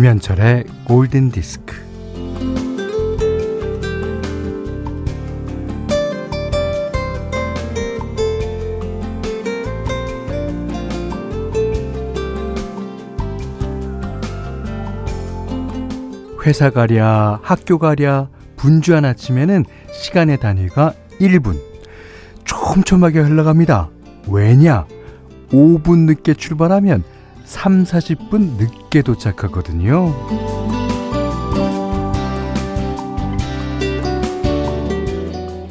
김현철의 골든 디스크. 회사 가랴, 학교 가랴, 분주한 아침에는 시간의 단위가 1분. 촘촘하게 흘러갑니다. 왜냐? 5분 늦게 출발하면 3, 40분 늦게 도착하거든요.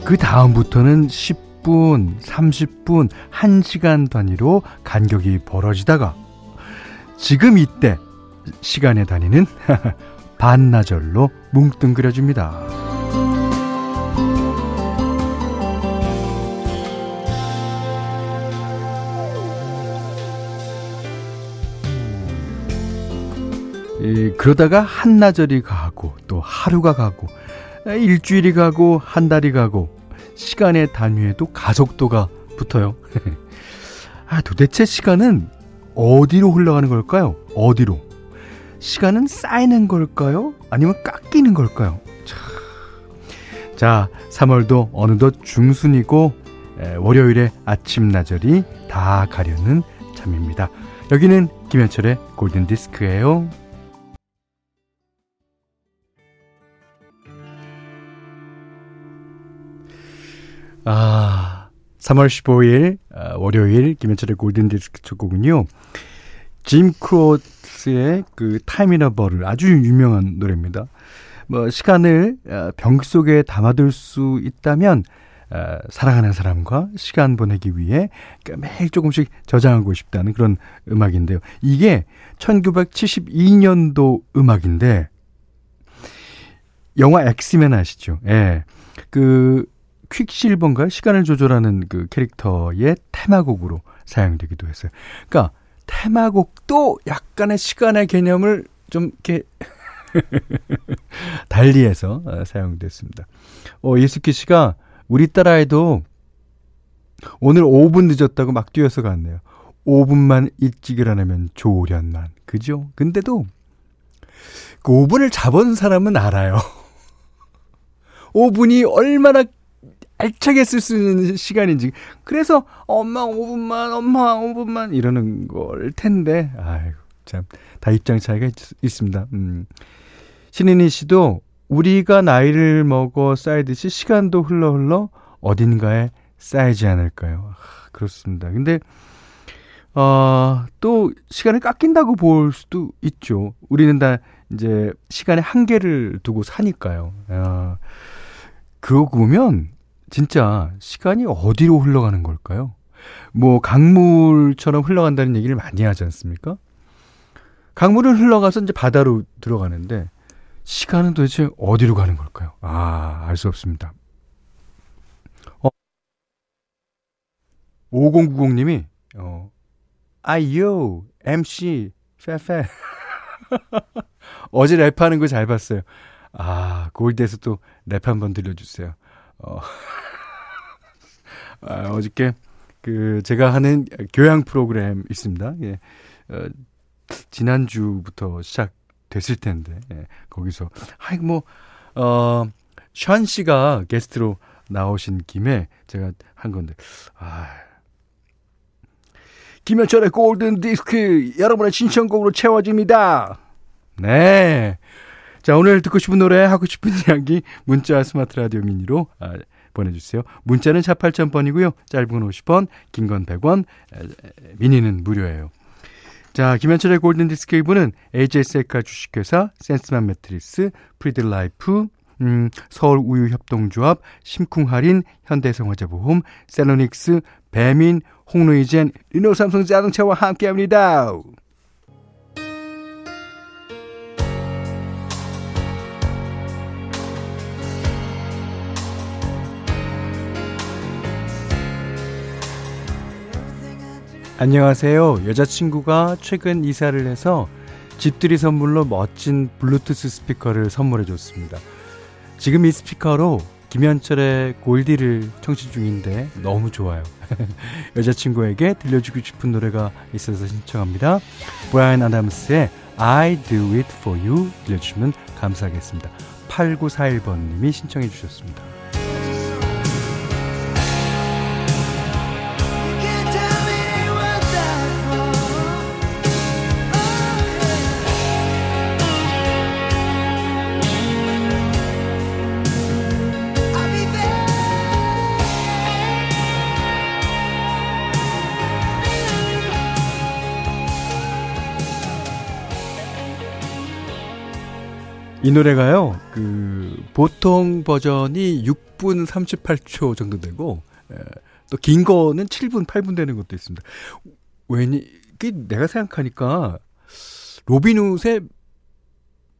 그 다음부터는 10분, 30분, 1시간 단위로 간격이 벌어지다가 지금 이때 시간의 단위는 반나절로 뭉뚱그려집니다. 예, 그러다가 한나절이 가고 또 하루가 가고 일주일이 가고 한 달이 가고 시간의 단위에도 가속도가 붙어요. 아, 도대체 시간은 어디로 흘러가는 걸까요? 어디로? 시간은 쌓이는 걸까요? 아니면 깎이는 걸까요? 자, 3월도 어느덧 중순이고 에, 월요일에 아침 나절이 다 가려는 참입니다. 여기는 김현철의 골든 디스크예요. 아, 3월 15일 아, 월요일 김현철의 골든 디스크 첫 곡은요. 짐 크로스의 그 Time in a Bottle 아주 유명한 노래입니다. 뭐 시간을 아, 병 속에 담아둘 수 있다면 아, 사랑하는 사람과 시간 보내기 위해 매일 조금씩 저장하고 싶다는 그런 음악인데요. 이게 1972년도 음악인데 영화 엑스맨 아시죠? 예. 그 퀵실버인가요? 시간을 조절하는 그 캐릭터의 테마곡으로 사용되기도 했어요. 그러니까 테마곡도 약간의 시간의 개념을 좀 이렇게 달리해서 어, 사용됐습니다. 어, 예스키 씨가 우리 딸아이도 오늘 5분 늦었다고 막 뛰어서 갔네요. 5분만 일찍 일어나면 좋으련만. 그죠? 근데도 그 5분을 잡은 사람은 알아요. 5분이 얼마나 알차게 쓸 수 있는 시간인지. 그래서 엄마 5분만, 엄마 5분만 이러는 걸 텐데. 아이고, 참. 다 입장 차이가 있, 있습니다. 음. 신인희 씨도 우리가 나이를 먹어 쌓이듯이 시간도 흘러 흘러 어딘가에 쌓이지 않을까요? 아, 그렇습니다. 근데, 어, 또 시간을 깎인다고 볼 수도 있죠. 우리는 다 이제 시간의 한계를 두고 사니까요. 아, 그러고 보면 진짜 시간이 어디로 흘러가는 걸까요? 뭐 강물처럼 흘러간다는 얘기를 많이 하지 않습니까? 강물은 흘러가서 이제 바다로 들어가는데 시간은 도대체 어디로 가는 걸까요? 아, 알 수 없습니다. 어, 5090님이 어, 아이요 MC 페페 어제 랩하는 거 잘 봤어요. 아, 골드에서 또 랩 한번 들려주세요. 어, 아, 어저께 그 제가 하는 교양 프로그램 있습니다. 예. 어, 지난주부터 시작됐을 텐데 예, 거기서 아이 뭐어 션 씨가 게스트로 나오신 김에 제가 한 건데 아 김현철의 골든 디스크 여러분의 신청곡으로 채워집니다. 네. 자, 오늘 듣고 싶은 노래, 하고 싶은 이야기, 문자 스마트 라디오 미니로 아, 보내주세요. 문자는 샵 8000번이고요. 짧은 건 50원, 긴 건 100원, 미니는 무료예요. 자, 김현철의 골든디스크 2부는 AJ셀카 주식회사, 센스만 매트리스, 프리드라이프, 음, 서울우유협동조합, 심쿵할인, 현대생활재보험, 셀로닉스, 배민, 홍로이젠, 리노삼성 자동차와 함께합니다. 안녕하세요. 여자친구가 최근 이사를 해서 집들이 선물로 멋진 블루투스 스피커를 선물해 줬습니다. 지금 이 스피커로 김현철의 골디를 청취 중인데 너무 좋아요. 여자친구에게 들려주고 싶은 노래가 있어서 신청합니다. 브라이언 아담스의 I Do It For You 들려주시면 감사하겠습니다. 8941번님이 신청해 주셨습니다. 이 노래가요, 그, 보통 버전이 6분 38초 정도 되고, 예, 또긴 거는 7분, 8분 되는 것도 있습니다. 왜니, 그 내가 생각하니까, 로빈훗의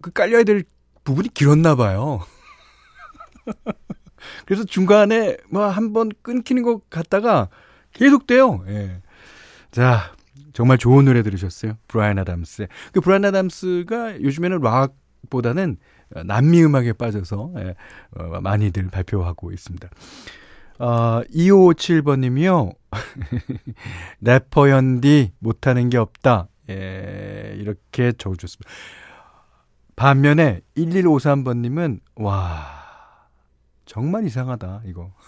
그 깔려야 될 부분이 길었나 봐요. 그래서 중간에 뭐 한 번 끊기는 것 같다가 계속 돼요. 예. 자, 정말 좋은 노래 들으셨어요. 브라이언 아담스. 그 브라이언 아담스가 요즘에는 락 보다는 남미 음악에 빠져서 예, 어, 많이들 발표하고 있습니다. 어, 2557번님이요. 래퍼 연디 못하는 게 없다. 예, 이렇게 적어줬습니다. 반면에 1153번님은 와 정말 이상하다 이거.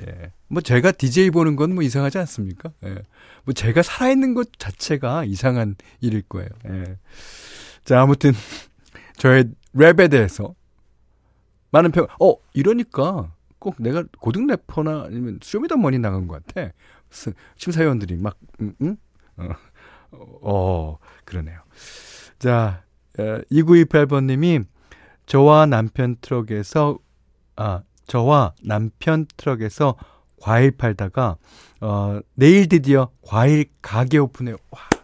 예. 뭐 제가 DJ 보는 건 뭐 이상하지 않습니까? 예. 뭐 제가 살아있는 것 자체가 이상한 일일 거예요. 예. 자, 아무튼 저의 랩에 대해서 많은 평, 어, 이러니까 꼭 내가 고등 래퍼나 아니면 쇼미더머니 나간 것 같아. 심사위원들이 막, 응, 응? 어, 어 그러네요. 자, 2928번님이 저와 남편 트럭에서, 아, 저와 남편 트럭에서 과일 팔다가, 어, 내일 드디어 과일 가게 오픈해요. 와.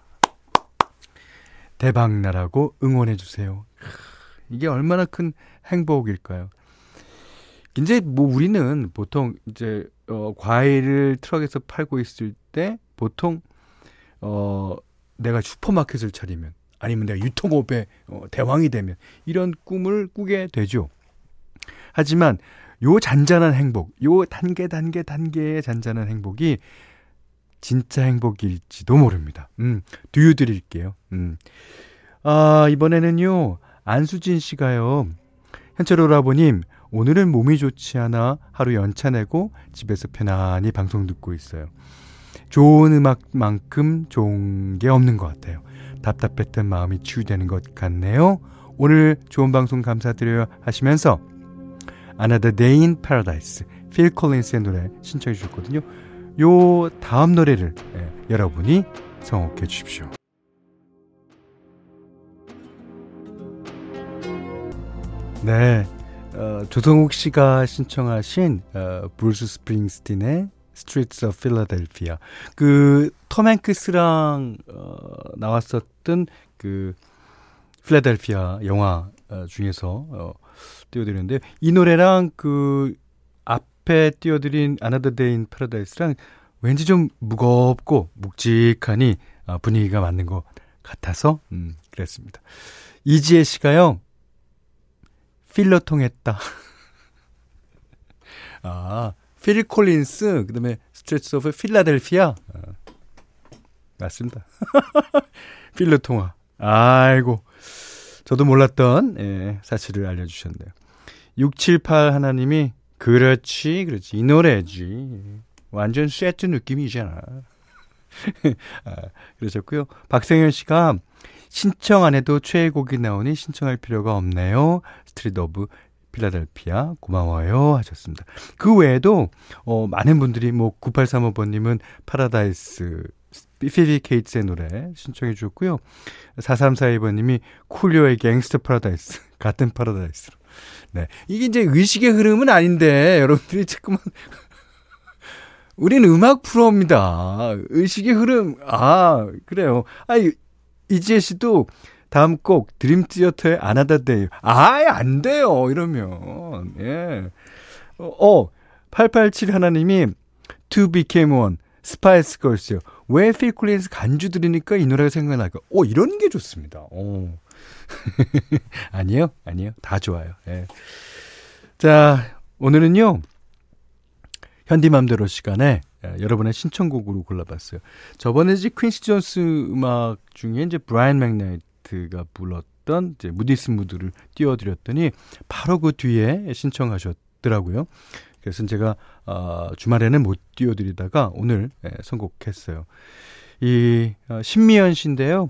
대박 나라고 응원해 주세요. 이게 얼마나 큰 행복일까요? 이제 뭐 우리는 보통 이제 어 과일을 트럭에서 팔고 있을 때 보통 어 내가 슈퍼마켓을 차리면 아니면 내가 유통업의 어, 대왕이 되면 이런 꿈을 꾸게 되죠. 하지만 요 잔잔한 행복, 요 단계 단계 단계의 잔잔한 행복이 진짜 행복일지도 모릅니다. 음, 두유 드릴게요. 음. 아, 이번에는요, 안수진 씨가요, 현철 오라버님, 오늘은 몸이 좋지 않아 하루 연차 내고 집에서 편안히 방송 듣고 있어요. 좋은 음악만큼 좋은 게 없는 것 같아요. 답답했던 마음이 치유되는 것 같네요. 오늘 좋은 방송 감사드려요 하시면서 Day in Paradise, 필 콜린스의 노래 신청해 주셨거든요. 요 다음 노래를 예, 여러분이 선곡해 주십시오. 네. 어, 조성욱 씨가 신청하신 어, 브루스 스프링스틴의 Streets of Philadelphia. 그 톰 행크스랑 어, 나왔었던 그 필라델피아 영화 어, 중에서 어, 띄워드리는데 이 노래랑 그 앞에 띄워드린 Another Day in Paradise랑 왠지 좀 무겁고 묵직하니 아, 분위기가 맞는 것 같아서 음, 그랬습니다. 이지혜 씨가요. 필로 통했다. 아, 필 콜린스, 그 다음에 Streets of Philadelphia. 아, 맞습니다. 필러 통화. 아이고. 저도 몰랐던 예, 사실을 알려주셨네요. 678 하나님이 그렇지, 그렇지. 이 노래지. 완전 세트 느낌이잖아. 아, 그러셨고요. 박생현 씨가 신청 안 해도 최애곡이 나오니 신청할 필요가 없네요. Street of Philadelphia 고마워요 하셨습니다. 그 외에도 어 많은 분들이 뭐 9835번님은 파라다이스 피피 케이츠의 노래 신청해 주셨고요. 4342번님이 쿨리오의 Gangsta Paradise 같은 파라다이스로 네. 이게 이제 의식의 흐름은 아닌데, 여러분들이 자꾸만. 우리는 음악 프로입니다. 의식의 흐름, 아, 그래요. 아, 이지혜 씨도 다음 곡, 드림 시어터의 Another Day. 아예 안 돼요, 이러면. 예. 어, 887 하나님이 2 Become 1, 스파이스 걸스요. 왜 필 콜린스 간주 들으니까 이 노래가 생각나고, 어, 이런 게 좋습니다. 어. 아니요, 아니요. 다 좋아요. 예. 자, 오늘은요. 현디맘대로 시간에 여러분의 신청곡으로 골라봤어요. 저번에 이제 퀸시 존스 음악 중에 이제 브라이언 맥나이트가 불렀던 이제 Moody's Mood를 띄워드렸더니 바로 그 뒤에 신청하셨더라고요. 그래서 제가 어, 주말에는 못 띄워드리다가 오늘 예, 선곡했어요. 이 어, 신미연 씨인데요.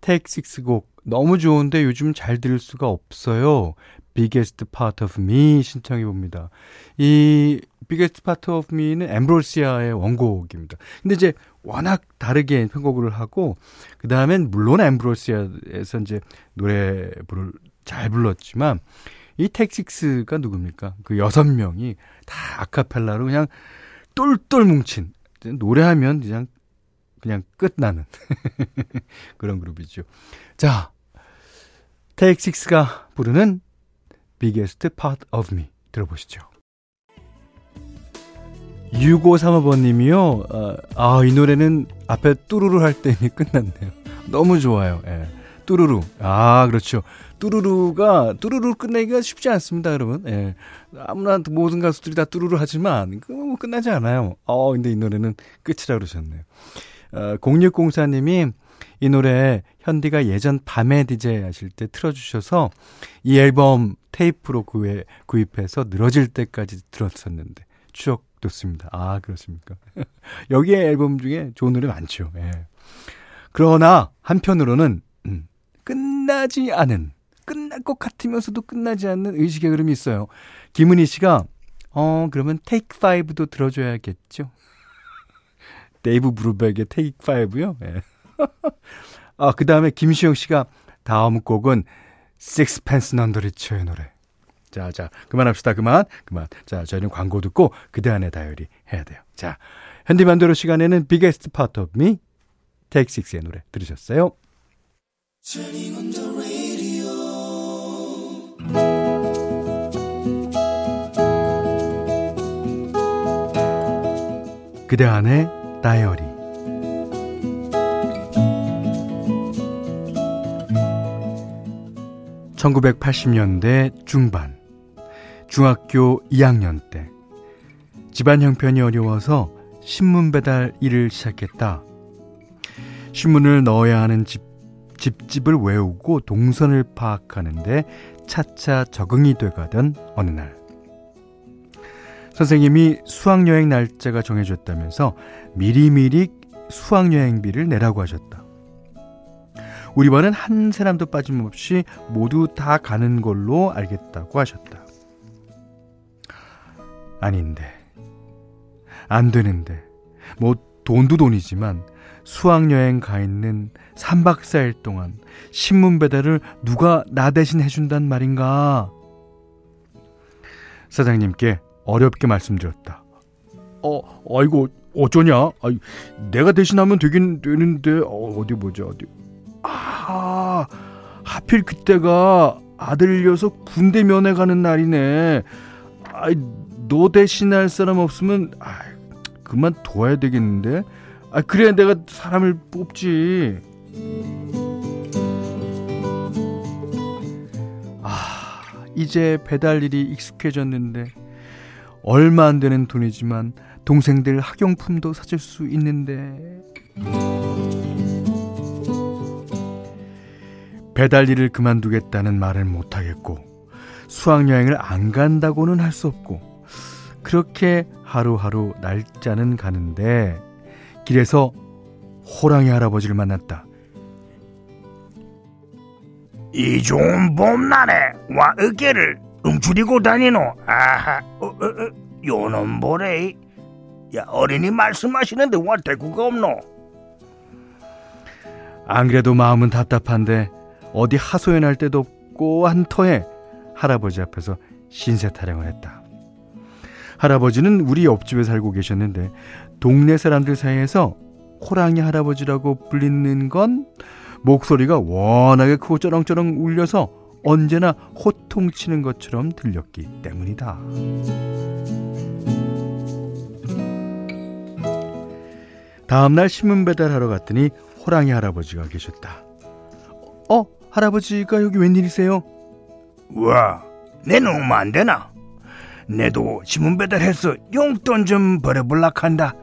텍식스 곡 너무 좋은데 요즘 잘 들을 수가 없어요. Biggest Part of Me 신청해 봅니다. 이 Biggest Part of Me는 엠브로시아의 원곡입니다. 근데 이제 워낙 다르게 편곡을 하고 그 다음엔 물론 엠브로시아에서 이제 노래를 잘 불렀지만 이 텍식스가 누굽니까? 그 여섯 명이 다 아카펠라로 그냥 똘똘 뭉친 노래하면 그냥 그냥 끝나는 그런 그룹이죠. 자, 텍식스가 부르는 Biggest Part of Me 들어보시죠. 6535번님이요. 어, 아, 이 노래는 앞에 뚜루루 할 때 이미 끝났네요. 너무 좋아요. 예. 뚜루루. 아, 그렇죠. 뚜루루가, 뚜루루 끝내기가 쉽지 않습니다, 여러분. 예. 아무나 모든 가수들이 다 뚜루루 하지만, 그 뭐 끝나지 않아요. 어, 근데 이 노래는 끝이라 그러셨네요. 어, 0604님이 이 노래 현디가 예전 밤에 디제이 하실 때 틀어주셔서 이 앨범 테이프로 구해, 구입해서 늘어질 때까지 들었었는데 추억 돋습니다. 아, 그렇습니까? 여기에 앨범 중에 좋은 노래 많죠. 예. 그러나 한편으로는 음, 끝나지 않은 끝날 것 같으면서도 끝나지 않는 의식의 흐름이 있어요. 김은희 씨가 어 그러면 Take 5도 들어줘야겠죠. 데이브 브루벡의 Take 5요. 예. 아, 그 다음에 김시영 씨가 다음 곡은 Sixpence None the Richer의 노래. 자, 자, 그만합시다. 그만, 그만. 자, 저희는 광고 듣고 그대 안에 다이어리 해야 돼요. 자, 현디만대로 시간에는 Biggest Part of Me, Take Six의 노래 들으셨어요? 그대 안에 다이어리 1980년대 중반, 중학교 2학년 때, 집안 형편이 어려워서 신문 배달 일을 시작했다. 신문을 넣어야 하는 집, 집집을 외우고 동선을 파악하는데 차차 적응이 돼가던 어느 날. 선생님이 수학여행 날짜가 정해졌다면서 미리미리 수학여행비를 내라고 하셨다. 우리 반은 한 사람도 빠짐없이 모두 다 가는 걸로 알겠다고 하셨다. 아닌데. 안 되는데. 뭐 돈도 돈이지만 수학여행 가 있는 3박 4일 동안 신문 배달을 누가 나 대신 해준단 말인가? 사장님께 어렵게 말씀드렸다. 어, 아이고, 어쩌냐? 아이, 내가 대신하면 되긴 되는데, 어, 어디 보자, 어디. 아, 하필 그때가 아들 녀석 군대 면회 가는 날이네. 아이, 너 대신할 사람 없으면, 아, 그만 둬야 되겠는데? 아, 그래야 내가 사람을 뽑지. 아, 이제 배달 일이 익숙해졌는데, 얼마 안 되는 돈이지만, 동생들 학용품도 사줄 수 있는데. 배달 일을 그만두겠다는 말을 못하겠고 수학여행을 안 간다고는 할 수 없고 그렇게 하루하루 날짜는 가는데 길에서 호랑이 할아버지를 만났다. 이 좋은 봄날에 와 어깨를 움츠리고 다니노. 아하 어, 어, 어, 요놈 뭐래. 야 어린이 말씀하시는데 와 대꾸가 없노? 안 그래도 마음은 답답한데 어디 하소연할 데도 없고 한 터에 할아버지 앞에서 신세 타령을 했다. 할아버지는 우리 옆집에 살고 계셨는데 동네 사람들 사이에서 호랑이 할아버지라고 불리는 건 목소리가 워낙에 크고 쩌렁쩌렁 울려서 언제나 호통치는 것처럼 들렸기 때문이다. 다음날 신문 배달하러 갔더니 호랑이 할아버지가 계셨다. 할아버지가 여기 웬일이세요? 와, 내 놈은 안 되나? 내도 신문 배달해서 용돈 좀 벌어볼락한다.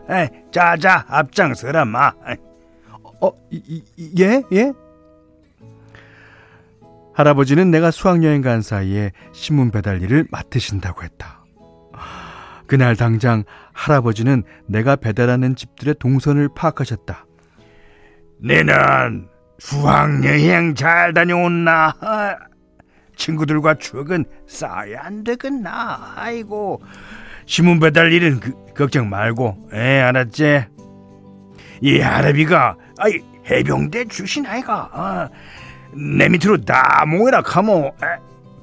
자자 앞장서라 마. 어, 이, 이, 예, 예? 할아버지는 내가 수학여행 간 사이에 신문 배달 일을 맡으신다고 했다. 그날 당장 할아버지는 내가 배달하는 집들의 동선을 파악하셨다. 내는 수학여행 잘 다녀온나? 친구들과 추억은 쌓아야 안 되겠나? 아이고, 신문 배달 일은 그, 걱정 말고, 에, 알았지? 이 할아비가, 아이, 해병대 출신 아이가, 어, 내 밑으로 다 모이라 카모,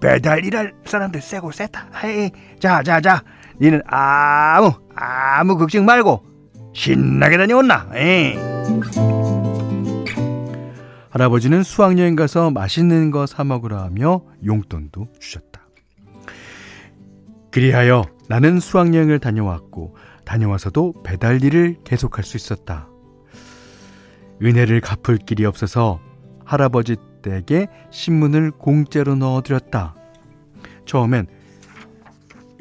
배달 일할 사람들 세고 세다. 아이, 자, 자, 자, 니는 아무, 아무 걱정 말고, 신나게 다녀온나, 에이. 할아버지는 수학여행 가서 맛있는 거 사 먹으라 하며 용돈도 주셨다. 그리하여 나는 수학여행을 다녀왔고 다녀와서도 배달 일을 계속할 수 있었다. 은혜를 갚을 길이 없어서 할아버지 댁에 신문을 공짜로 넣어드렸다. 처음엔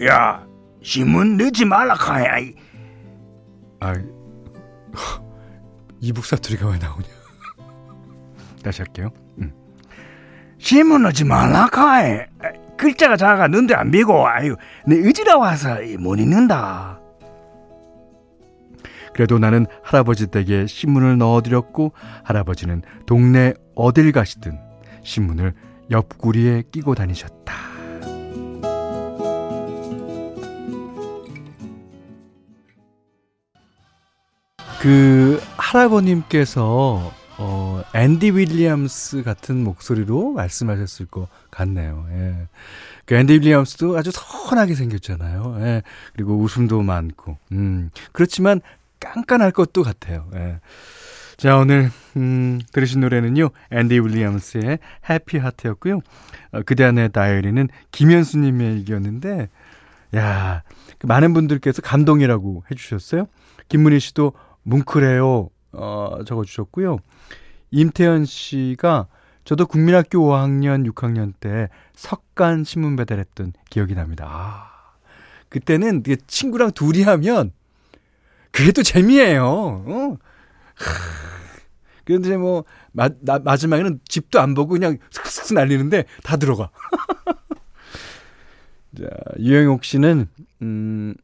야 신문 넣지 말라 카야. 아 이북 사투리가 왜 나오냐? 다시 할게요. 음. 신문 넣지 말라 카에 글자가 작아 눈도 안 비고 아유 내 의지라 와서 못 읽는다. 그래도 나는 할아버지 댁에 신문을 넣어드렸고 할아버지는 동네 어딜 가시든 신문을 옆구리에 끼고 다니셨다. 그 할아버님께서 어, 앤디 윌리엄스 같은 목소리로 말씀하셨을 것 같네요. 예. 그 앤디 윌리엄스도 아주 선하게 생겼잖아요. 예. 그리고 웃음도 많고. 음. 그렇지만 깐깐할 것도 같아요. 예. 자, 오늘, 음, 들으신 노래는요, 앤디 윌리엄스의 해피 하트였고요. 어, 그대 안의 다이어리는 김현수 님의 얘기였는데, 야, 그 많은 분들께서 감동이라고 해 주셨어요. 김문희 씨도 뭉클해요. 어, 적어 주셨고요. 임태현 씨가 저도 국민학교 5학년, 6학년 때 석간 신문 배달했던 기억이 납니다. 아, 그때는 친구랑 둘이 하면 그게 또 재미예요. 어? 그런데 뭐 마, 나, 마지막에는 집도 안 보고 그냥 슥슥 날리는데 다 들어가. 자, 유영옥 씨는 음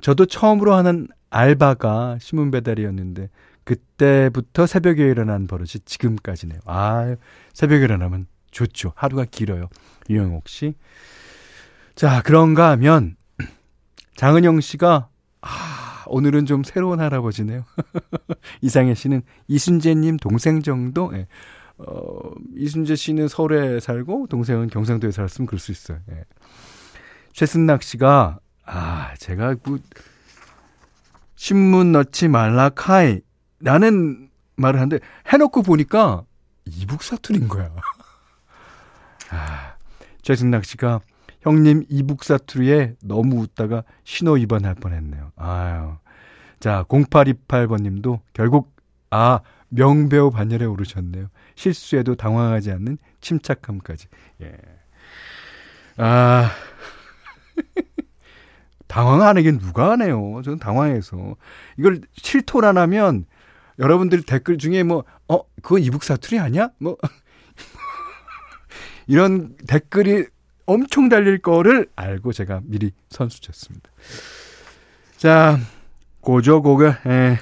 저도 처음으로 하는 알바가 신문 배달이었는데 그때부터 새벽에 일어난 버릇이 지금까지네요. 아, 새벽에 일어나면 좋죠. 하루가 길어요. 유영옥 씨. 자, 그런가 하면 장은영 씨가 아, 오늘은 좀 새로운 할아버지네요. 이상해 씨는 이순재님 동생 정도. 예. 어, 이순재 씨는 서울에 살고 동생은 경상도에 살았으면 그럴 수 있어요. 예. 최승락 씨가 아, 제가 그 신문 넣지 말라 카이 라는 말을 하는데 해놓고 보니까 이북 사투리인 거야. 아, 최승락 씨가 형님 이북 사투리에 너무 웃다가 신호 위반할 뻔했네요. 아유. 자, 0828번 님도 결국 아, 명배우 반열에 오르셨네요. 실수에도 당황하지 않는 침착함까지. 예. 아. 당황 안 하긴 누가 하네요. 저는 당황해서. 이걸 실토 안 하면 여러분들 댓글 중에 뭐, 어, 그건 이북 사투리 아니야? 뭐, 이런 댓글이 엄청 달릴 거를 알고 제가 미리 선수쳤습니다. 자, 고조 고가, 에,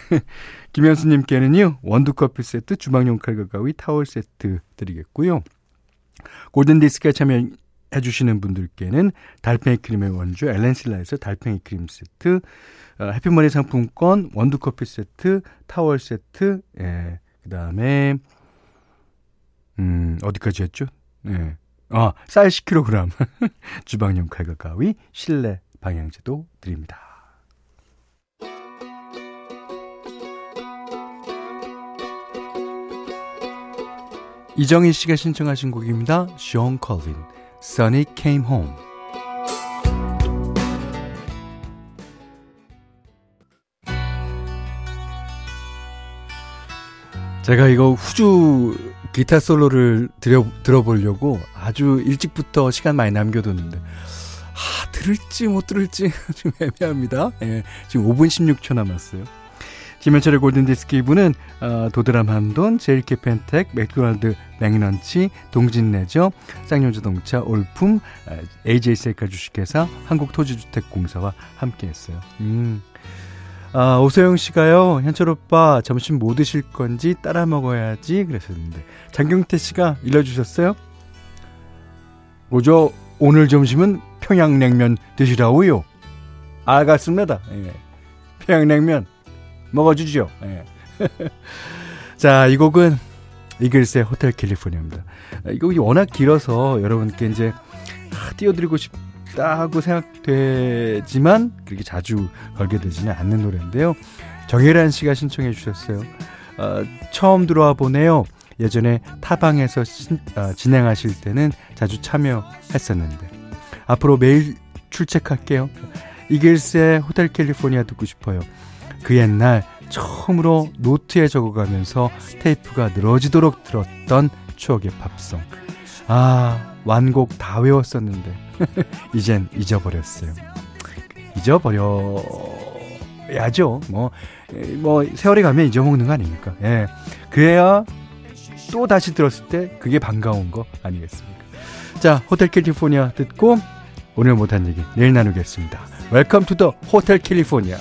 김현수님께는요, 원두커피 세트, 주방용 칼과 가위, 타월 세트 드리겠고요. 골든 디스크에 참여 해 주시는 분들께는 달팽이 크림의 원주 엘렌실라에서 달팽이 크림 세트, 어, 해피머니 상품권, 원두커피 세트, 타월 세트, 예, 그 다음에, 음, 어디까지 했죠? 예. 아, 쌀 10kg, 주방용 칼과 가위, 실내 방향제도 드립니다. 이정희 씨가 신청하신 곡입니다. 션 컬린, Sunny Came Home. 제가 이거 후주 기타 솔로를 들여, 들어보려고 아주 일찍부터 시간 많이 남겨뒀는데 아, 들을지 못 들을지 좀 애매합니다. 예, 지금 5분 16초 남았어요. 김현철의 골든디스크 2부는 어, 도드람 한돈, 제일캐펜텍, 맥도날드 맥런치, 동진레저, 쌍용자동차, 올품, 어, AJ셀카 주식회사, 한국토지주택공사와 함께했어요. 음. 아, 오소영 씨가요, 현철 오빠 점심 뭐 드실 건지 따라 먹어야지 그러셨는데, 장경태 씨가 일러주셨어요? 뭐죠? 오늘 점심은 평양냉면 드시라고요? 알겠습니다. 예. 평양냉면 먹어주죠. 예. 자, 이 곡은 이글스의 호텔 캘리포니아입니다. 이 곡이 워낙 길어서 여러분께 이제 띄워드리고 싶 다 하고 생각되지만 그렇게 자주 걸게 되지는 않는 노래인데요. 정혜란 씨가 신청해 주셨어요. 어, 처음 들어와 보네요. 예전에 타방에서 신, 어, 진행하실 때는 자주 참여했었는데 앞으로 매일 출첵할게요. 이글스의 호텔 캘리포니아 듣고 싶어요. 그 옛날 처음으로 노트에 적어가면서 테이프가 늘어지도록 들었던 추억의 팝송. 아, 완곡 다 외웠었는데. 이젠 잊어버렸어요. 잊어버려야죠. 뭐, 뭐, 세월이 가면 잊어먹는 거 아닙니까? 예. 그래야 또 다시 들었을 때 그게 반가운 거 아니겠습니까? 자, 호텔 캘리포니아 듣고 오늘 못한 얘기 내일 나누겠습니다. 웰컴 투 더 호텔 캘리포니아.